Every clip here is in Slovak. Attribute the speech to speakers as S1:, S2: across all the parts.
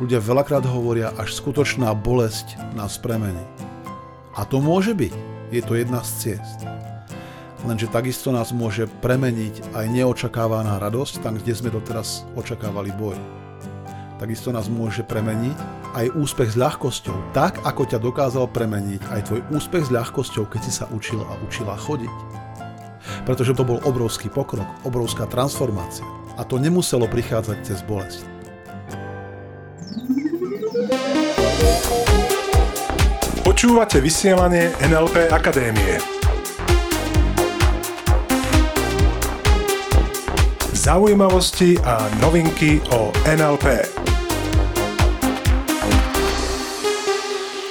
S1: ľudia veľakrát hovoria, až skutočná bolesť nás premení. A to môže byť. Je to jedna z ciest. Lenže takisto nás môže premeniť aj neočakávaná radosť, tam, kde sme doteraz očakávali boj. Takisto nás môže premeniť aj úspech s ľahkosťou, tak ako ťa dokázal premeniť aj tvoj úspech s ľahkosťou, keď si sa učil a učila chodiť. Pretože to bol obrovský pokrok, obrovská transformácia. A to nemuselo prichádzať cez bolesť.
S2: Počúvate vysielanie NLP Akadémie. Zaujímavosti a novinky o NLP.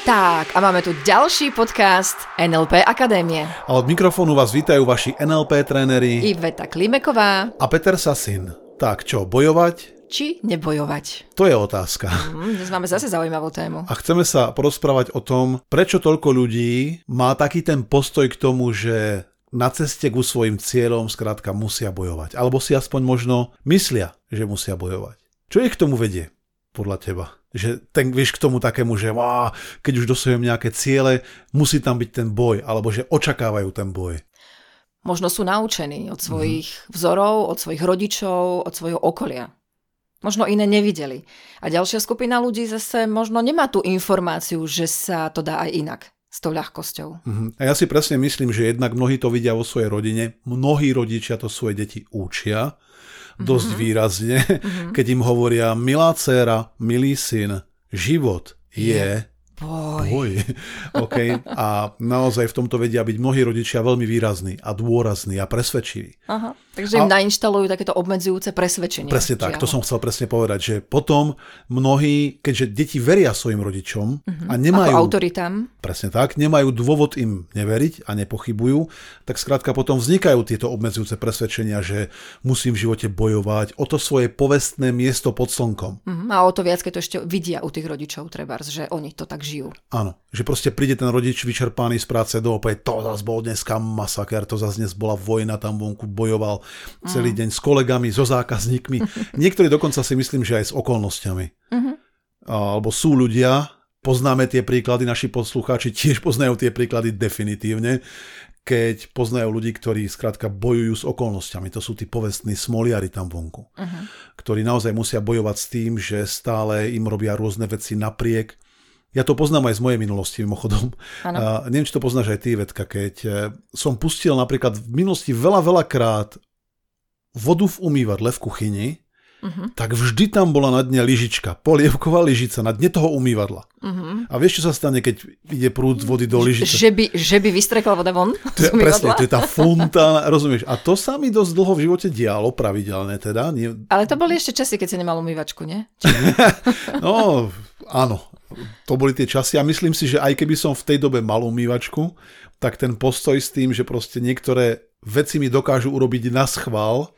S3: Tak, a máme tu ďalší podcast NLP Akadémie.
S1: A od mikrofónu vás vítajú vaši NLP tréneri
S3: Iveta Klimeková.
S1: a Peter Sasin. Tak čo, bojovať?
S3: Či nebojovať?
S1: To je otázka.
S3: Hm, dnes máme zase zaujímavú tému.
S1: A chceme sa porozprávať o tom, prečo toľko ľudí má taký ten postoj k tomu, že na ceste ku svojim cieľom skrátka musia bojovať. Alebo si aspoň možno myslia, že musia bojovať. Čo ich k tomu vedie, podľa teba? Že ten, vieš, k tomu takému, že á, keď už dosahujem nejaké ciele, musí tam byť ten boj, alebo že očakávajú ten boj.
S3: Možno sú naučení od svojich vzorov, od svojich rodičov, od svojho okolia. Možno iné nevideli. A ďalšia skupina ľudí zase možno nemá tú informáciu, že sa to dá aj inak. S tou ľahkosťou.
S1: Mhm. A ja si presne myslím, že jednak mnohí to vidia vo svojej rodine, mnohí rodičia to svoje deti učia dosť výrazne, keď im hovoria, milá dcéra, milý syn, život je
S3: Boj.
S1: boj. okay? A naozaj v tomto vedia byť mnohí rodičia veľmi výrazní a dôrazní a presvedčiví.
S3: Aha. Takže im nainštalujú takéto obmedzujúce presvedčenie.
S1: Presne tak, to som chcel presne povedať, že potom mnohí, keďže deti veria svojim rodičom a nemajú...
S3: Ako autoritám.
S1: Presne tak, nemajú dôvod im neveriť a nepochybujú, tak skrátka potom vznikajú tieto obmedzujúce presvedčenia, že musím v živote bojovať o to svoje povestné miesto pod slnkom.
S3: Mhm. A o to viac, keď to ešte vidia u tých rodičov, trebárs, že oni to tak žijú.
S1: Áno, že proste príde ten rodič vyčerpaný z práce do opäť, to zase bol dneska masaker, to zase dnes bola vojna, tam vonku bojoval celý deň s kolegami, so zákazníkmi. Niektorí dokonca si myslím, že aj s okolnostiami. Alebo sú ľudia, poznáme tie príklady, naši poslucháči tiež poznajú tie príklady definitívne, keď poznajú ľudí, ktorí skrátka bojujú s okolnostiami. To sú tí povestní smoliari tam vonku, ktorí naozaj musia bojovať s tým, že stále im robia rôzne veci napriek. Ja to poznám aj z mojej minulosti, mimochodom.
S3: Áno.
S1: A neviem, či to poznáš aj ty, Vetka, keď eh, som pustil napríklad v minulosti veľa, veľa krát vodu v umývadle v kuchyni,
S3: Mhm.
S1: tak vždy tam bola na dne lyžička, polievková lyžica na dne toho umývadla.
S3: Mhm.
S1: A vieš, čo sa stane, keď ide prúd vody do lyžice?
S3: Že by, že by vystrekla voda von?
S1: To je, presne, to je tá fontána, rozumieš? A to sa mi dosť dlho v živote dialo, pravidelne teda. Nie,
S3: Ale to boli ešte časy, keď si nemal umývačku, nie?
S1: no, áno, to boli tie časy a myslím si, že aj keby som v tej dobe mal umývačku, tak ten postoj s tým, že proste niektoré veci mi dokážu urobiť na schvál,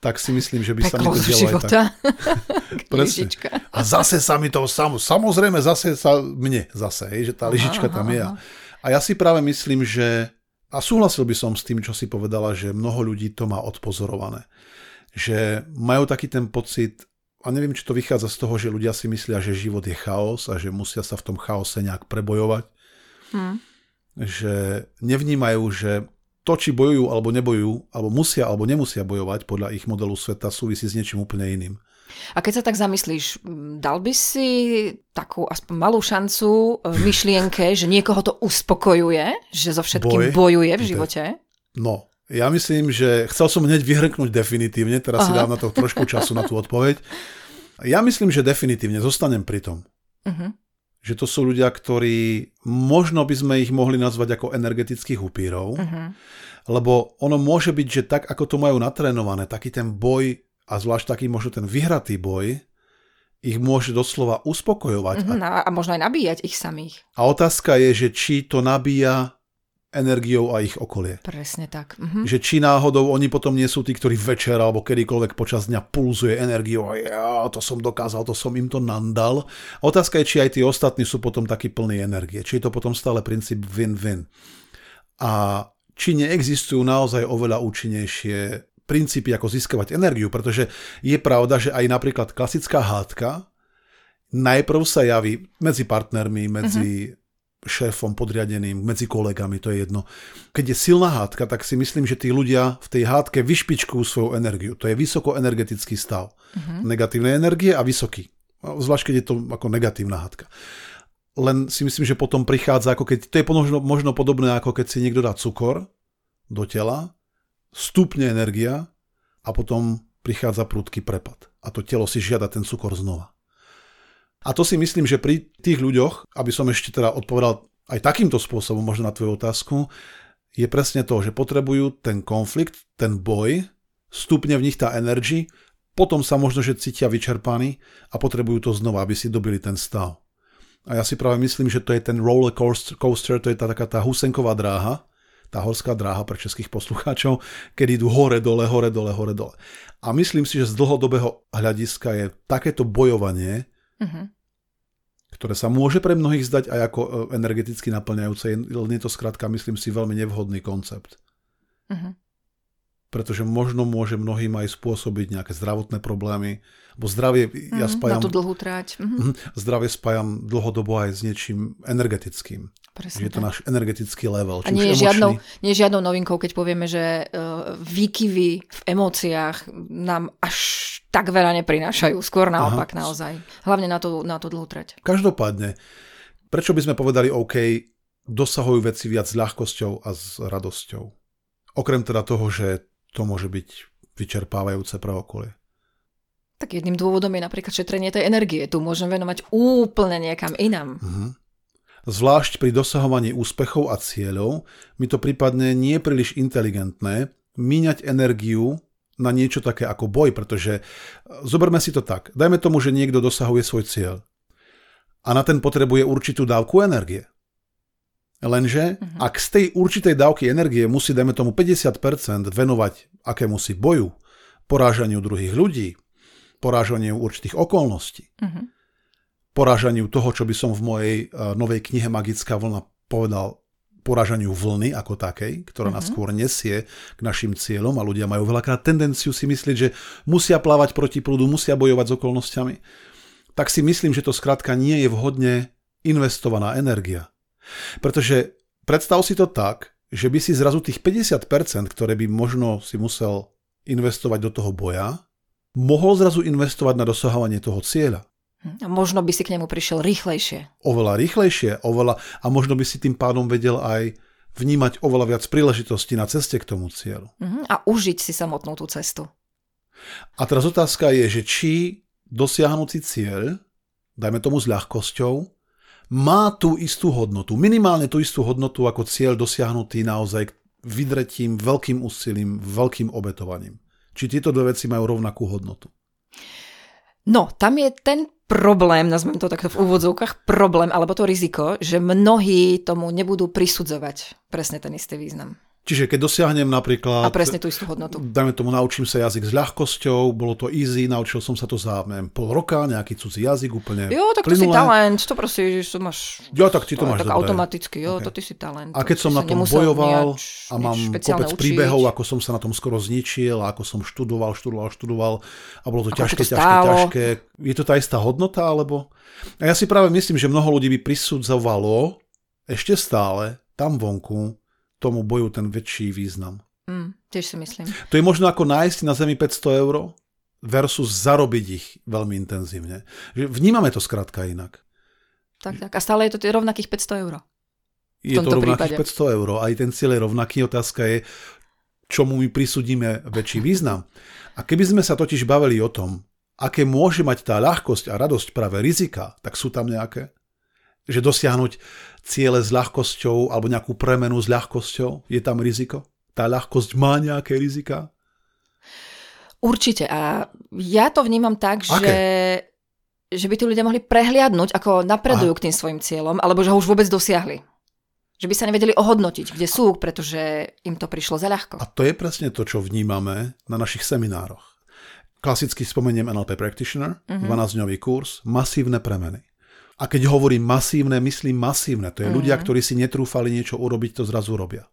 S1: tak si myslím, že by sa mi
S3: Peklo
S1: to dialo aj tak. A zase sa mi to, sam, samozrejme zase sa mne zase, hej, že tá lyžička tam je. A, a ja si práve myslím, že, a súhlasil by som s tým, čo si povedala, že mnoho ľudí to má odpozorované. Že majú taký ten pocit, a neviem, či to vychádza z toho, že ľudia si myslia, že život je chaos a že musia sa v tom chaose nejak prebojovať.
S3: Hm.
S1: Že nevnímajú, že to, či bojujú alebo nebojujú, alebo musia alebo nemusia bojovať podľa ich modelu sveta, súvisí s niečím úplne iným.
S3: A keď sa tak zamyslíš, dal by si takú aspoň malú šancu e, myšlienke, že niekoho to uspokojuje, že so všetkým
S1: Boj?
S3: bojuje v živote?
S1: No, ja myslím, že chcel som hneď vyhrknúť definitívne, teraz si
S3: Aha.
S1: dám na to trošku času na tú odpoveď. Ja myslím, že definitívne zostanem pri tom.
S3: Mhm.
S1: Že to sú ľudia, ktorí možno by sme ich mohli nazvať ako energetických upírov,
S3: Mhm.
S1: lebo ono môže byť, že tak, ako to majú natrénované, taký ten boj a zvlášť taký možno ten vyhratý boj, ich môže doslova uspokojovať.
S3: Mhm. A, a možno aj nabíjať ich samých.
S1: A otázka je, že či to nabíja energiou a ich okolie.
S3: Presne tak. Mhm.
S1: Že či náhodou oni potom nie sú tí, ktorí večer alebo kedykoľvek počas dňa pulzuje energiou a ja, to som dokázal, to som im to nandal. Otázka je, či aj tí ostatní sú potom takí plní energie. Či je to potom stále princíp win-win. A či neexistujú naozaj oveľa účinnejšie princípy, ako získavať energiu, pretože je pravda, že aj napríklad klasická hádka najprv sa javí medzi partnermi, medzi uh-huh. Šéfom podriadeným, medzi kolegami, to je jedno. Keď je silná hádka, tak si myslím, že tí ľudia v tej hádke vyšpičkujú svoju energiu. To je vysokoenergetický stav. Uh-huh. Negatívnej energie a vysoký. Zvlášť, keď je to ako negatívna hádka. Len si myslím, že potom prichádza, ako keď, to je možno, možno podobné, ako keď si niekto dá cukor do tela, stupne energia a potom prichádza prudký prepad. A to telo si žiada ten cukor znova. A to si myslím, že pri tých ľuďoch, aby som ešte teda odpovedal aj takýmto spôsobom možno na tvoju otázku, je presne to, že potrebujú ten konflikt, ten boj, stupne v nich tá energy, potom sa možno, že cítia vyčerpaní a potrebujú to znova, aby si dobili ten stav. A ja si práve myslím, že to je ten roller coaster, to je tá taká tá husenková dráha, tá horská dráha pre českých poslucháčov, keď idú hore, dole, hore, dole, hore, dole. A myslím si, že z dlhodobého hľadiska je takéto bojovanie uh-huh. ktoré sa môže pre mnohých zdať aj ako e, energeticky naplňajúce, len je to skrátka, myslím si, veľmi nevhodný koncept. Uh-huh. Pretože možno môže mnohým aj spôsobiť nejaké zdravotné problémy, bo zdravie ja spájam...
S3: Na tú dlhú tráť.
S1: Uh-huh. Zdravie spájam dlhodobo aj s niečím energetickým. Presne je to náš energetický level.
S3: A nie je, žiadnou, nie je žiadnou novinkou, keď povieme, že uh, výkyvy v emóciách nám až tak veľa neprinášajú. Skôr naopak Aha. naozaj. Hlavne na tú, na tú dlhú trať.
S1: Každopádne, prečo by sme povedali OK, dosahujú veci viac s ľahkosťou a s radosťou? Okrem teda toho, že to môže byť vyčerpávajúce pre okolie.
S3: Tak jedným dôvodom je napríklad šetrenie tej energie. Tu môžem venovať úplne niekam inám. Uh-huh.
S1: Zvlášť pri dosahovaní úspechov a cieľov mi to prípadne nie príliš inteligentné míňať energiu na niečo také ako boj, pretože e, zoberme si to tak. Dajme tomu, že niekto dosahuje svoj cieľ a na ten potrebuje určitú dávku energie. Lenže uh-huh. ak z tej určitej dávky energie musí, dajme tomu 50% venovať akému si boju, porážaniu druhých ľudí, porážaniu určitých okolností, uh-huh porážaniu toho, čo by som v mojej uh, novej knihe Magická vlna povedal porážaniu vlny ako takej, ktorá uh-huh. nás mhm. skôr nesie k našim cieľom a ľudia majú veľakrát tendenciu si myslieť, že musia plávať proti prúdu, musia bojovať s okolnostiami, tak si myslím, že to skrátka nie je vhodne investovaná energia. Pretože predstav si to tak, že by si zrazu tých 50%, ktoré by možno si musel investovať do toho boja, mohol zrazu investovať na dosahovanie toho cieľa.
S3: A možno by si k nemu prišiel rýchlejšie.
S1: Oveľa rýchlejšie, oveľa, a možno by si tým pádom vedel aj vnímať oveľa viac príležitostí na ceste k tomu cieľu.
S3: Uh-huh. A užiť si samotnú tú cestu.
S1: A teraz otázka je, že či dosiahnutý cieľ, dajme tomu s ľahkosťou, má tú istú hodnotu, minimálne tú istú hodnotu ako cieľ dosiahnutý naozaj vydretím, veľkým úsilím, veľkým obetovaním. Či tieto dve veci majú rovnakú hodnotu.
S3: No, tam je ten problém, nazvem to takto v úvodzovkách, problém alebo to riziko, že mnohí tomu nebudú prisudzovať presne ten istý význam.
S1: Čiže keď dosiahnem napríklad...
S3: A presne tú istú hodnotu.
S1: Dajme tomu, naučím sa jazyk s ľahkosťou, bolo to easy, naučil som sa to za neviem, pol roka, nejaký cudzí jazyk úplne
S3: Jo, tak plynule. to si talent, to proste, že to máš...
S1: Jo, tak ty to, to máš
S3: tak automaticky, jo, okay. to ty si talent.
S1: A keď som na tom bojoval a mám kopec učiť. príbehov, ako som sa na tom skoro zničil, ako som študoval, študoval, študoval a bolo to ako ťažké, to ťažké, ťažké. Je to tá istá hodnota, alebo... A ja si práve myslím, že mnoho ľudí by prisudzovalo ešte stále tam vonku tomu boju ten väčší význam.
S3: Mm, tiež si myslím.
S1: To je možno ako nájsť na zemi 500 eur versus zarobiť ich veľmi intenzívne. Vnímame to skrátka inak.
S3: Tak, tak. A stále je to rovnakých 500 eur.
S1: Je to rovnakých prípade. 500 eur. Aj ten cieľ je rovnaký. Otázka je, čomu my prisudíme väčší význam. A keby sme sa totiž bavili o tom, aké môže mať tá ľahkosť a radosť práve rizika, tak sú tam nejaké? Že dosiahnuť ciele s ľahkosťou alebo nejakú premenu s ľahkosťou? Je tam riziko? Tá ľahkosť má nejaké rizika?
S3: Určite. A ja to vnímam tak, Aké? že že by tí ľudia mohli prehliadnúť, ako napredujú Aha. k tým svojim cieľom, alebo že ho už vôbec dosiahli. Že by sa nevedeli ohodnotiť, kde sú, pretože im to prišlo za ľahko.
S1: A to je presne to, čo vnímame na našich seminároch. Klasicky spomeniem NLP Practitioner, uh-huh. Mhm. 12-dňový kurz, masívne premeny. A keď hovorím masívne, myslím masívne. To je mm. ľudia, ktorí si netrúfali niečo urobiť, to zrazu robia.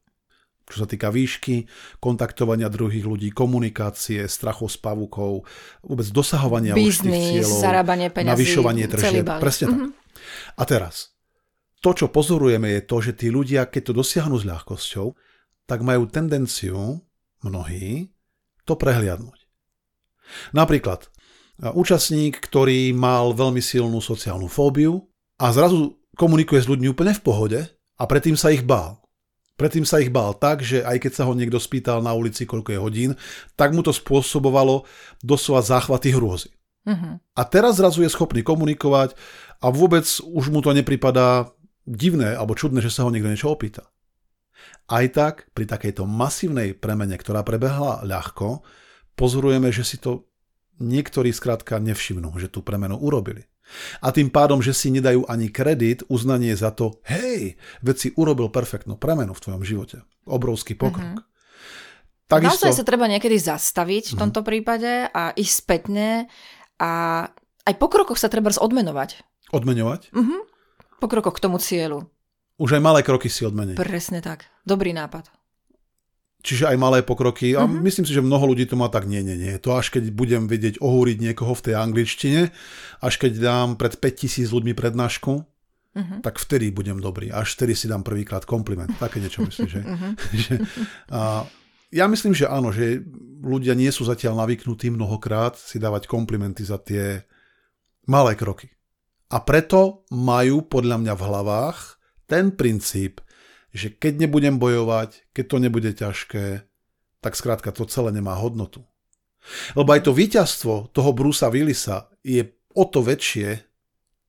S1: čo sa týka výšky, kontaktovania druhých ľudí, komunikácie, strachov s pavukov, vôbec dosahovania
S3: Biznis,
S1: určitých cieľov,
S3: zarábanie peňazí,
S1: navyšovanie tržieb. Presne tak.
S3: Mhm.
S1: A teraz, to, čo pozorujeme, je to, že tí ľudia, keď to dosiahnu s ľahkosťou, tak majú tendenciu, mnohí, to prehliadnúť. Napríklad, účastník, ktorý mal veľmi silnú sociálnu fóbiu a zrazu komunikuje s ľuďmi úplne v pohode a predtým sa ich bál. Predtým sa ich bál tak, že aj keď sa ho niekto spýtal na ulici, koľko je hodín, tak mu to spôsobovalo doslova záchvaty hrôzy.
S3: Mhm.
S1: A teraz zrazu je schopný komunikovať a vôbec už mu to nepripadá divné alebo čudné, že sa ho niekto niečo opýta. Aj tak, pri takejto masívnej premene, ktorá prebehla ľahko, pozorujeme, že si to niektorí skrátka nevšimnú, že tú premenu urobili. A tým pádom, že si nedajú ani kredit, uznanie za to, hej, veď si urobil perfektnú premenu v tvojom živote. Obrovský pokrok. Mm-hmm. Takisto...
S3: Naozaj sa treba niekedy zastaviť v tomto prípade a ísť spätne a aj po krokoch sa treba odmenovať.
S1: Odmeňovať?
S3: Mhm. Po krokoch k tomu cieľu.
S1: Už aj malé kroky si odmeniť.
S3: Presne tak. Dobrý nápad.
S1: Čiže aj malé pokroky. A
S3: Mhm.
S1: myslím si, že mnoho ľudí to má tak, nie, nie, nie. To až keď budem vedieť ohúriť niekoho v tej angličtine, až keď dám pred 5000 ľuďmi prednášku,
S3: Mhm.
S1: tak vtedy budem dobrý. Až vtedy si dám prvýkrát kompliment. Také niečo myslím, že...
S3: Mhm.
S1: že a ja myslím, že áno, že ľudia nie sú zatiaľ navyknutí mnohokrát si dávať komplimenty za tie malé kroky. A preto majú podľa mňa v hlavách ten princíp, že keď nebudem bojovať, keď to nebude ťažké, tak skrátka to celé nemá hodnotu. Lebo aj to víťazstvo toho Brusa Willisa je o to väčšie,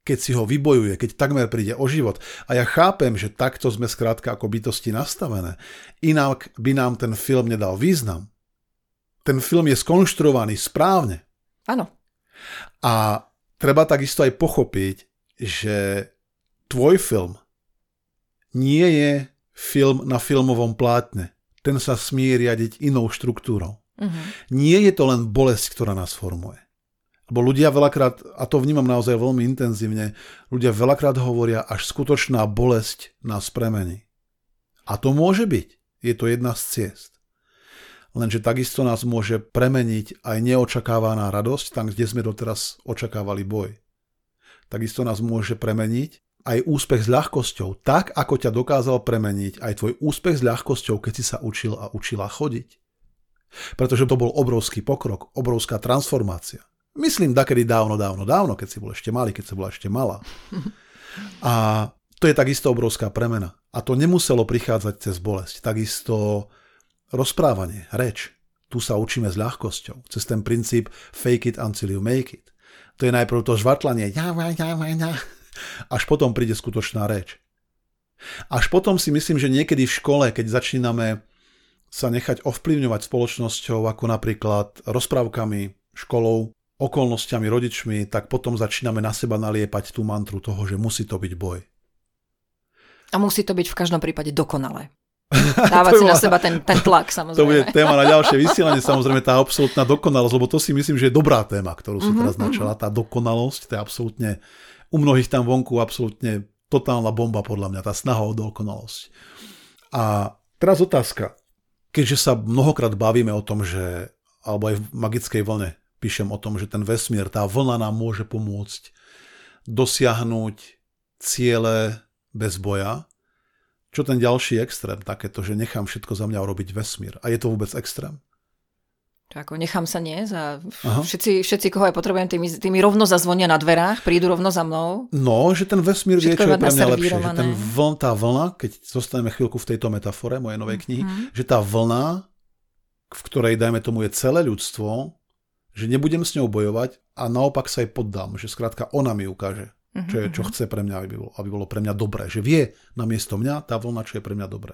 S1: keď si ho vybojuje, keď takmer príde o život. A ja chápem, že takto sme skrátka ako bytosti nastavené. Inak by nám ten film nedal význam. Ten film je skonštruovaný správne.
S3: Áno.
S1: A treba takisto aj pochopiť, že tvoj film nie je film na filmovom plátne. Ten sa smie riadiť inou štruktúrou.
S3: Mhm.
S1: Nie je to len bolesť, ktorá nás formuje. Lebo ľudia veľakrát, a to vnímam naozaj veľmi intenzívne, ľudia veľakrát hovoria, až skutočná bolesť nás premení. A to môže byť. Je to jedna z ciest. Lenže takisto nás môže premeniť aj neočakávaná radosť, tam, kde sme doteraz očakávali boj. Takisto nás môže premeniť aj úspech s ľahkosťou, tak ako ťa dokázal premeniť aj tvoj úspech s ľahkosťou, keď si sa učil a učila chodiť. Pretože to bol obrovský pokrok, obrovská transformácia. Myslím, dakedy dávno, dávno, dávno, keď si bol ešte malý, keď si bola ešte malá. A to je takisto obrovská premena. A to nemuselo prichádzať cez bolesť. Takisto rozprávanie, reč. Tu sa učíme s ľahkosťou. Cez ten princíp fake it until you make it. To je najprv to žvatlanie. Ja, ja, ja, ja. Až potom príde skutočná reč. Až potom si myslím, že niekedy v škole, keď začíname sa nechať ovplyvňovať spoločnosťou, ako napríklad rozprávkami, školou, okolnostiami, rodičmi, tak potom začíname na seba naliepať tú mantru toho, že musí to byť boj.
S3: A musí to byť v každom prípade dokonalé. Dávať si na seba ten, ten tlak,
S1: To bude
S3: samozrejme.
S1: téma na ďalšie vysielanie, samozrejme tá absolútna dokonalosť, lebo to si myslím, že je dobrá téma, ktorú si teraz načala. Tá dokonalosť, to je absolútne, u mnohých tam vonku absolútne totálna bomba podľa mňa, tá snaha o dokonalosť. A teraz otázka. Keďže sa mnohokrát bavíme o tom, že, alebo aj v magickej vlne píšem o tom, že ten vesmír, tá vlna nám môže pomôcť dosiahnuť ciele bez boja, čo ten ďalší extrém, takéto, že nechám všetko za mňa urobiť vesmír. A je to vôbec extrém?
S3: Ako nechám sa nie za...
S1: Aha.
S3: Všetci, všetci, koho aj potrebujem, tými, tými rovno zazvonia na dverách, prídu rovno za mnou.
S1: No, že ten vesmír vie, čo je pre mňa lepšie. Že ten vln, tá vlna, keď zostaneme chvíľku v tejto metafore mojej novej knihy,
S3: Mhm.
S1: že tá vlna, v ktorej, dajme tomu, je celé ľudstvo, že nebudem s ňou bojovať a naopak sa jej poddám. Že skrátka ona mi ukáže, čo, je, čo chce pre mňa, aby bolo, aby bolo pre mňa dobré. Že vie namiesto mňa tá vlna, čo je pre mňa dobré.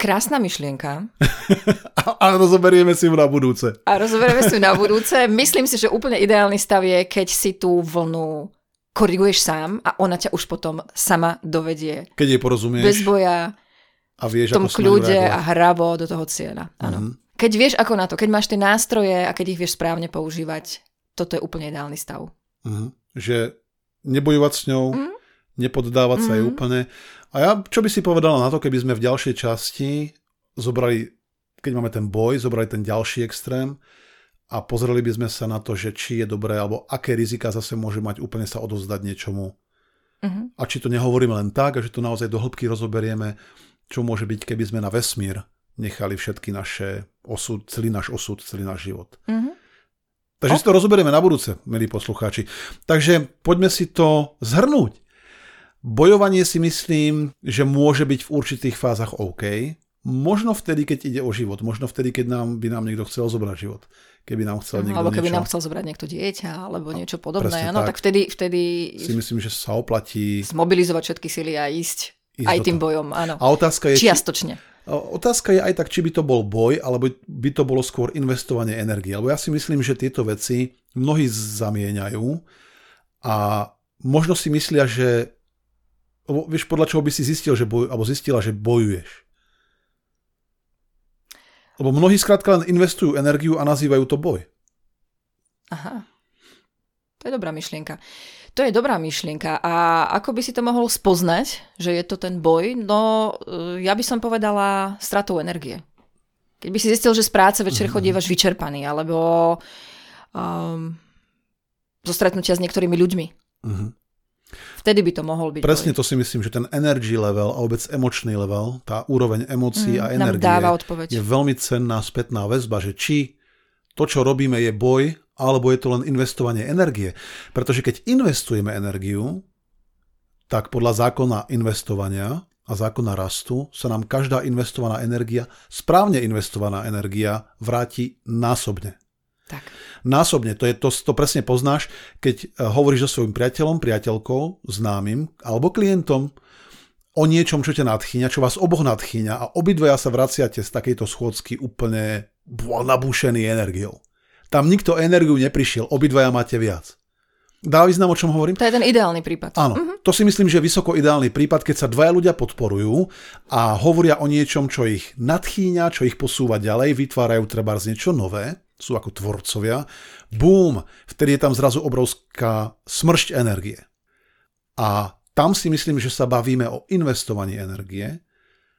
S3: Krásna myšlienka.
S1: A, a rozoberieme si ju na budúce.
S3: A rozoberieme si ju na budúce. Myslím si, že úplne ideálny stav je, keď si tú vlnu koriguješ sám a ona ťa už potom sama dovedie.
S1: Keď jej porozumieš
S3: Bez boja,
S1: a vieš,
S3: v tom
S1: ako
S3: kľude a hravo do toho cieľa. Áno.
S1: Mhm.
S3: Keď vieš ako na to, keď máš tie nástroje a keď ich vieš správne používať, toto je úplne ideálny stav.
S1: Mhm. Že nebojovať s ňou,
S3: Mhm.
S1: Nepoddávať sa jej úplne. A ja, čo by si povedala na to, keby sme v ďalšej časti zobrali, keď máme ten boj, zobrali ten ďalší extrém a pozreli by sme sa na to, že či je dobré, alebo aké rizika zase môže mať úplne sa odozdať niečomu.
S3: Mhm.
S1: A či to nehovoríme len tak, a že to naozaj do hĺbky rozoberieme, čo môže byť, keby sme na vesmír nechali všetky naše osud, celý náš osud, celý náš život.
S3: Mhm.
S1: Takže si to rozoberieme na budúce, milí poslucháči. Takže poďme si to zhrnúť. Bojovanie si myslím, že môže byť v určitých fázach OK. Možno vtedy, keď ide o život. Možno vtedy, keď nám, by nám niekto chcel zobrať život. Keby nám chcel niekto
S3: Alebo keby
S1: niečo...
S3: nám chcel zobrať niekto dieťa, alebo niečo podobné. Áno,
S1: tak.
S3: tak vtedy, vtedy
S1: Si myslím, že sa oplatí
S3: zmobilizovať všetky sily a ísť,
S1: Ísť
S3: aj tým
S1: toho.
S3: bojom. Áno.
S1: A otázka je, či,
S3: Čiastočne.
S1: otázka je aj tak, či by to bol boj, alebo by to bolo skôr investovanie energie. Lebo ja si myslím, že tieto veci mnohí zamieňajú a možno si myslia, že lebo vieš, podľa čoho by si zistil, že boj, alebo zistila, že bojuješ. Lebo mnohí skrátka len investujú energiu a nazývajú to boj.
S3: Aha. To je dobrá myšlienka. To je dobrá myšlienka. A ako by si to mohol spoznať, že je to ten boj? No, e, ja by som povedala stratou energie. Keď by si zistil, že z práce večer
S1: Mhm.
S3: chodívaš vyčerpaný, alebo um, zo stretnutia s niektorými ľuďmi.
S1: Mhm.
S3: Vtedy by to mohol byť
S1: Presne
S3: boj.
S1: to si myslím, že ten energy level a vôbec emočný level, tá úroveň emócií
S3: Mm,
S1: a energie
S3: dáva odpoveď.
S1: je veľmi cenná spätná väzba, že či to, čo robíme, je boj, alebo je to len investovanie energie. Pretože keď investujeme energiu, tak podľa zákona investovania a zákona rastu sa nám každá investovaná energia, správne investovaná energia, vráti násobne.
S3: Tak.
S1: Násobne, to, je, to, to presne poznáš, keď eh, hovoríš so svojím priateľom, priateľkou, známym alebo klientom o niečom, čo ťa nadchýňa, čo vás oboch nadchýňa a obidvaja sa vraciate z takejto schôdzky úplne nabúšený energiou. Tam nikto energiu neprišiel, obidvaja máte viac. Dá význam, o čom hovorím?
S3: To je ten ideálny prípad.
S1: Áno, to si myslím, že je vysoko ideálny prípad, keď sa dvaja ľudia podporujú a hovoria o niečom, čo ich nadchýňa, čo ich posúva ďalej, vytvárajú treba z niečo nové, sú ako tvorcovia. Bum, vtedy je tam zrazu obrovská smršť energie. A tam si myslím, že sa bavíme o investovaní energie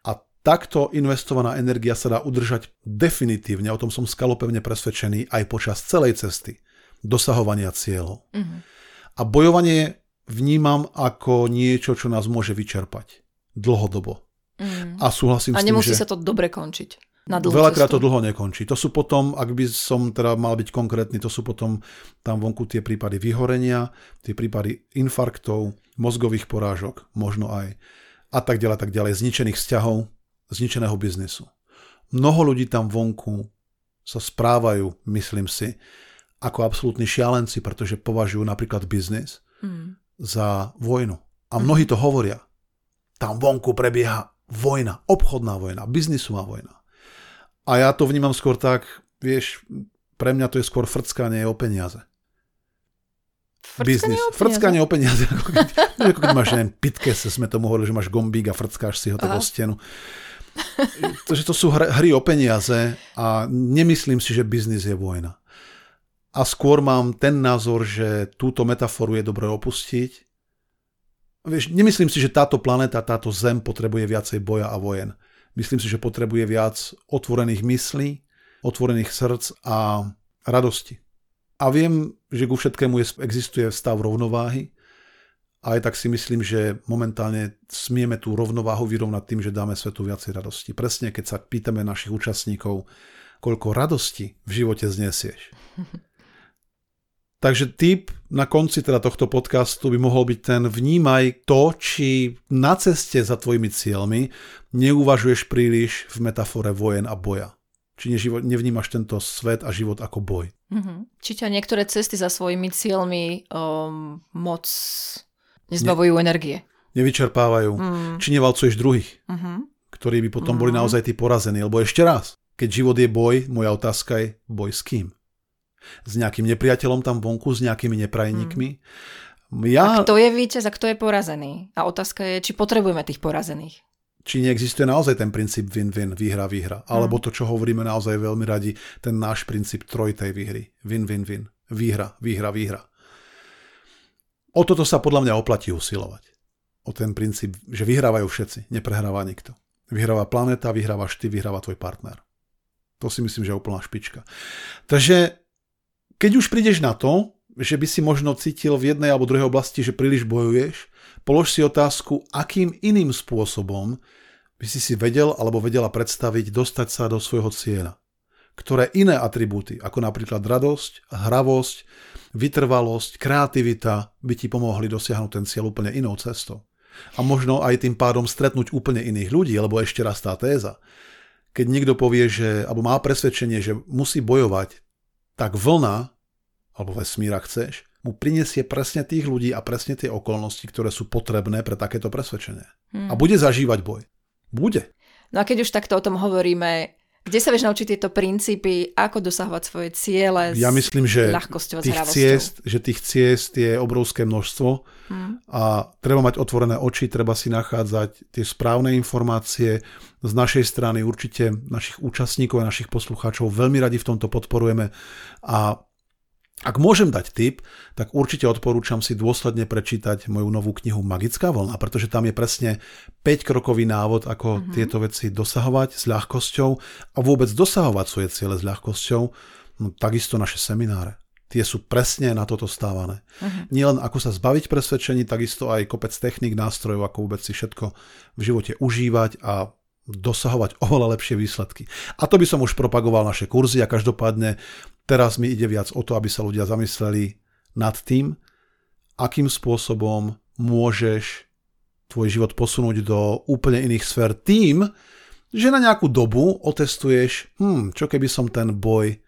S1: a takto investovaná energia sa dá udržať definitívne, o tom som skalopevne presvedčený, aj počas celej cesty dosahovania cieľov. A bojovanie vnímam ako niečo, čo nás môže vyčerpať dlhodobo.
S3: Mm.
S1: A súhlasím
S3: A
S1: s tým,
S3: nemusí
S1: že
S3: sa to dobre končiť. Na dlhú
S1: veľakrát to
S3: cestu.
S1: dlho nekončí. To sú potom, ak by som teda mal byť konkrétny, to sú potom tam vonku tie prípady vyhorenia, tie prípady infarktov, mozgových porážok, možno aj a tak ďalej, tak ďalej, zničených vzťahov, zničeného biznisu. Mnoho ľudí tam vonku sa správajú, myslím si, ako absolútni šialenci, pretože považujú napríklad biznis
S3: Mm.
S1: za vojnu. A mnohí to hovoria. Tam vonku prebieha vojna, obchodná vojna, biznisová vojna. A ja to vnímam skôr tak, vieš, pre mňa to je skôr frckanie o peniaze. Biznis.
S3: o?
S1: Frckanie o peniaze. Ako keď, ako keď máš, neviem, pitke, sa sme tomu hovorili, že máš gombík a frckáš si ho tak o stenu. Takže to sú hry, o peniaze a nemyslím si, že biznis je vojna. A skôr mám ten názor, že túto metaforu je dobré opustiť. Vieš, nemyslím si, že táto planéta, táto Zem potrebuje viacej boja a vojen. Myslím si, že potrebuje viac otvorených myslí, otvorených srdc a radosti. A viem, že ku všetkému je, existuje stav rovnováhy, aj tak si myslím, že momentálne smieme tú rovnováhu vyrovnať tým, že dáme svetu viacej radosti. Presne keď sa pýtame našich účastníkov, koľko radosti v živote znesieš. Takže tip na konci teda tohto podcastu by mohol byť ten vnímaj to, či na ceste za tvojimi cieľmi neuvažuješ príliš v metafore vojen a boja. Či neživo- nevnímaš tento svet a život ako boj.
S3: Mhm. Či ťa niektoré cesty za svojimi cieľmi um, moc nezbavujú energie.
S1: Nevyčerpávajú.
S3: Mm.
S1: Či nevalcuješ druhých.
S3: Mhm.
S1: ktorí by potom boli naozaj tí porazení. Lebo ešte raz, keď život je boj, moja otázka je boj s kým? S nejakým nepriateľom tam vonku, s nejakými neprajníkmi? Ja,
S3: Kto je víťaz a kto je porazený? A otázka je, či potrebujeme tých porazených.
S1: či neexistuje naozaj ten princíp win-win, výhra, výhra. Alebo to, čo hovoríme naozaj veľmi radi, ten náš princíp trojtej výhry. Win-win-win. Výhra, výhra, výhra. O toto sa podľa mňa oplatí usilovať. o ten princíp, že vyhrávajú všetci, neprehráva nikto. Vyhráva planéta, vyhrávaš ty, vyhráva tvoj partner. To si myslím, že je úplná špička. Takže keď už prídeš na to, že by si možno cítil v jednej alebo druhej oblasti, že príliš bojuješ, polož si otázku, akým iným spôsobom by si si vedel alebo vedela predstaviť dostať sa do svojho cieľa. Ktoré iné atribúty, ako napríklad radosť, hravosť, vytrvalosť, kreativita by ti pomohli dosiahnuť ten cieľ úplne inou cestou. A možno aj tým pádom stretnúť úplne iných ľudí, lebo ešte raz tá téza. Keď niekto povie, že, alebo má presvedčenie, že musí bojovať, tak vlna, alebo vesmíra chceš, mu prinesie presne tých ľudí a presne tie okolnosti, ktoré sú potrebné pre takéto presvedčenie. Hmm. A bude zažívať boj. Bude.
S3: No a keď už takto o tom hovoríme, kde sa vieš naučiť tieto princípy, ako dosahovať svoje ciele
S1: ja myslím, že
S3: ľahkosťou
S1: tých ciest, že tých ciest je obrovské množstvo a treba mať otvorené oči, treba si nachádzať tie správne informácie. Z našej strany určite našich účastníkov a našich poslucháčov veľmi radi v tomto podporujeme a ak môžem dať tip, tak určite odporúčam si dôsledne prečítať moju novú knihu Magická vlna, pretože tam je presne 5-krokový návod, ako mm-hmm. tieto veci dosahovať s ľahkosťou a vôbec dosahovať svoje ciele s ľahkosťou. No, takisto naše semináre. Tie sú presne na toto stávané. Uh-huh. Nielen ako sa zbaviť presvedčení, takisto aj kopec technik, nástrojov, ako vôbec si všetko v živote užívať a dosahovať oveľa lepšie výsledky. A to by som už propagoval naše kurzy a každopádne Teraz mi ide viac o to, aby sa ľudia zamysleli nad tým, akým spôsobom môžeš tvoj život posunúť do úplne iných sfér tým, že na nejakú dobu otestuješ, hm, čo keby som ten boj,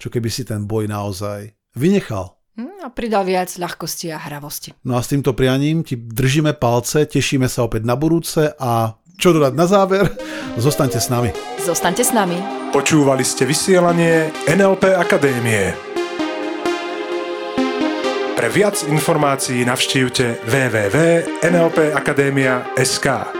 S1: čo keby si ten boj naozaj vynechal.
S3: Hm, a pridal viac ľahkosti a hravosti.
S1: No a s týmto prianím ti držíme palce, tešíme sa opäť na budúce a čo dodať na záver? Zostaňte s nami.
S3: Zostaňte s nami.
S2: Počúvali ste vysielanie NLP Akadémie. Pre viac informácií navštívte www.nlpakademia.sk.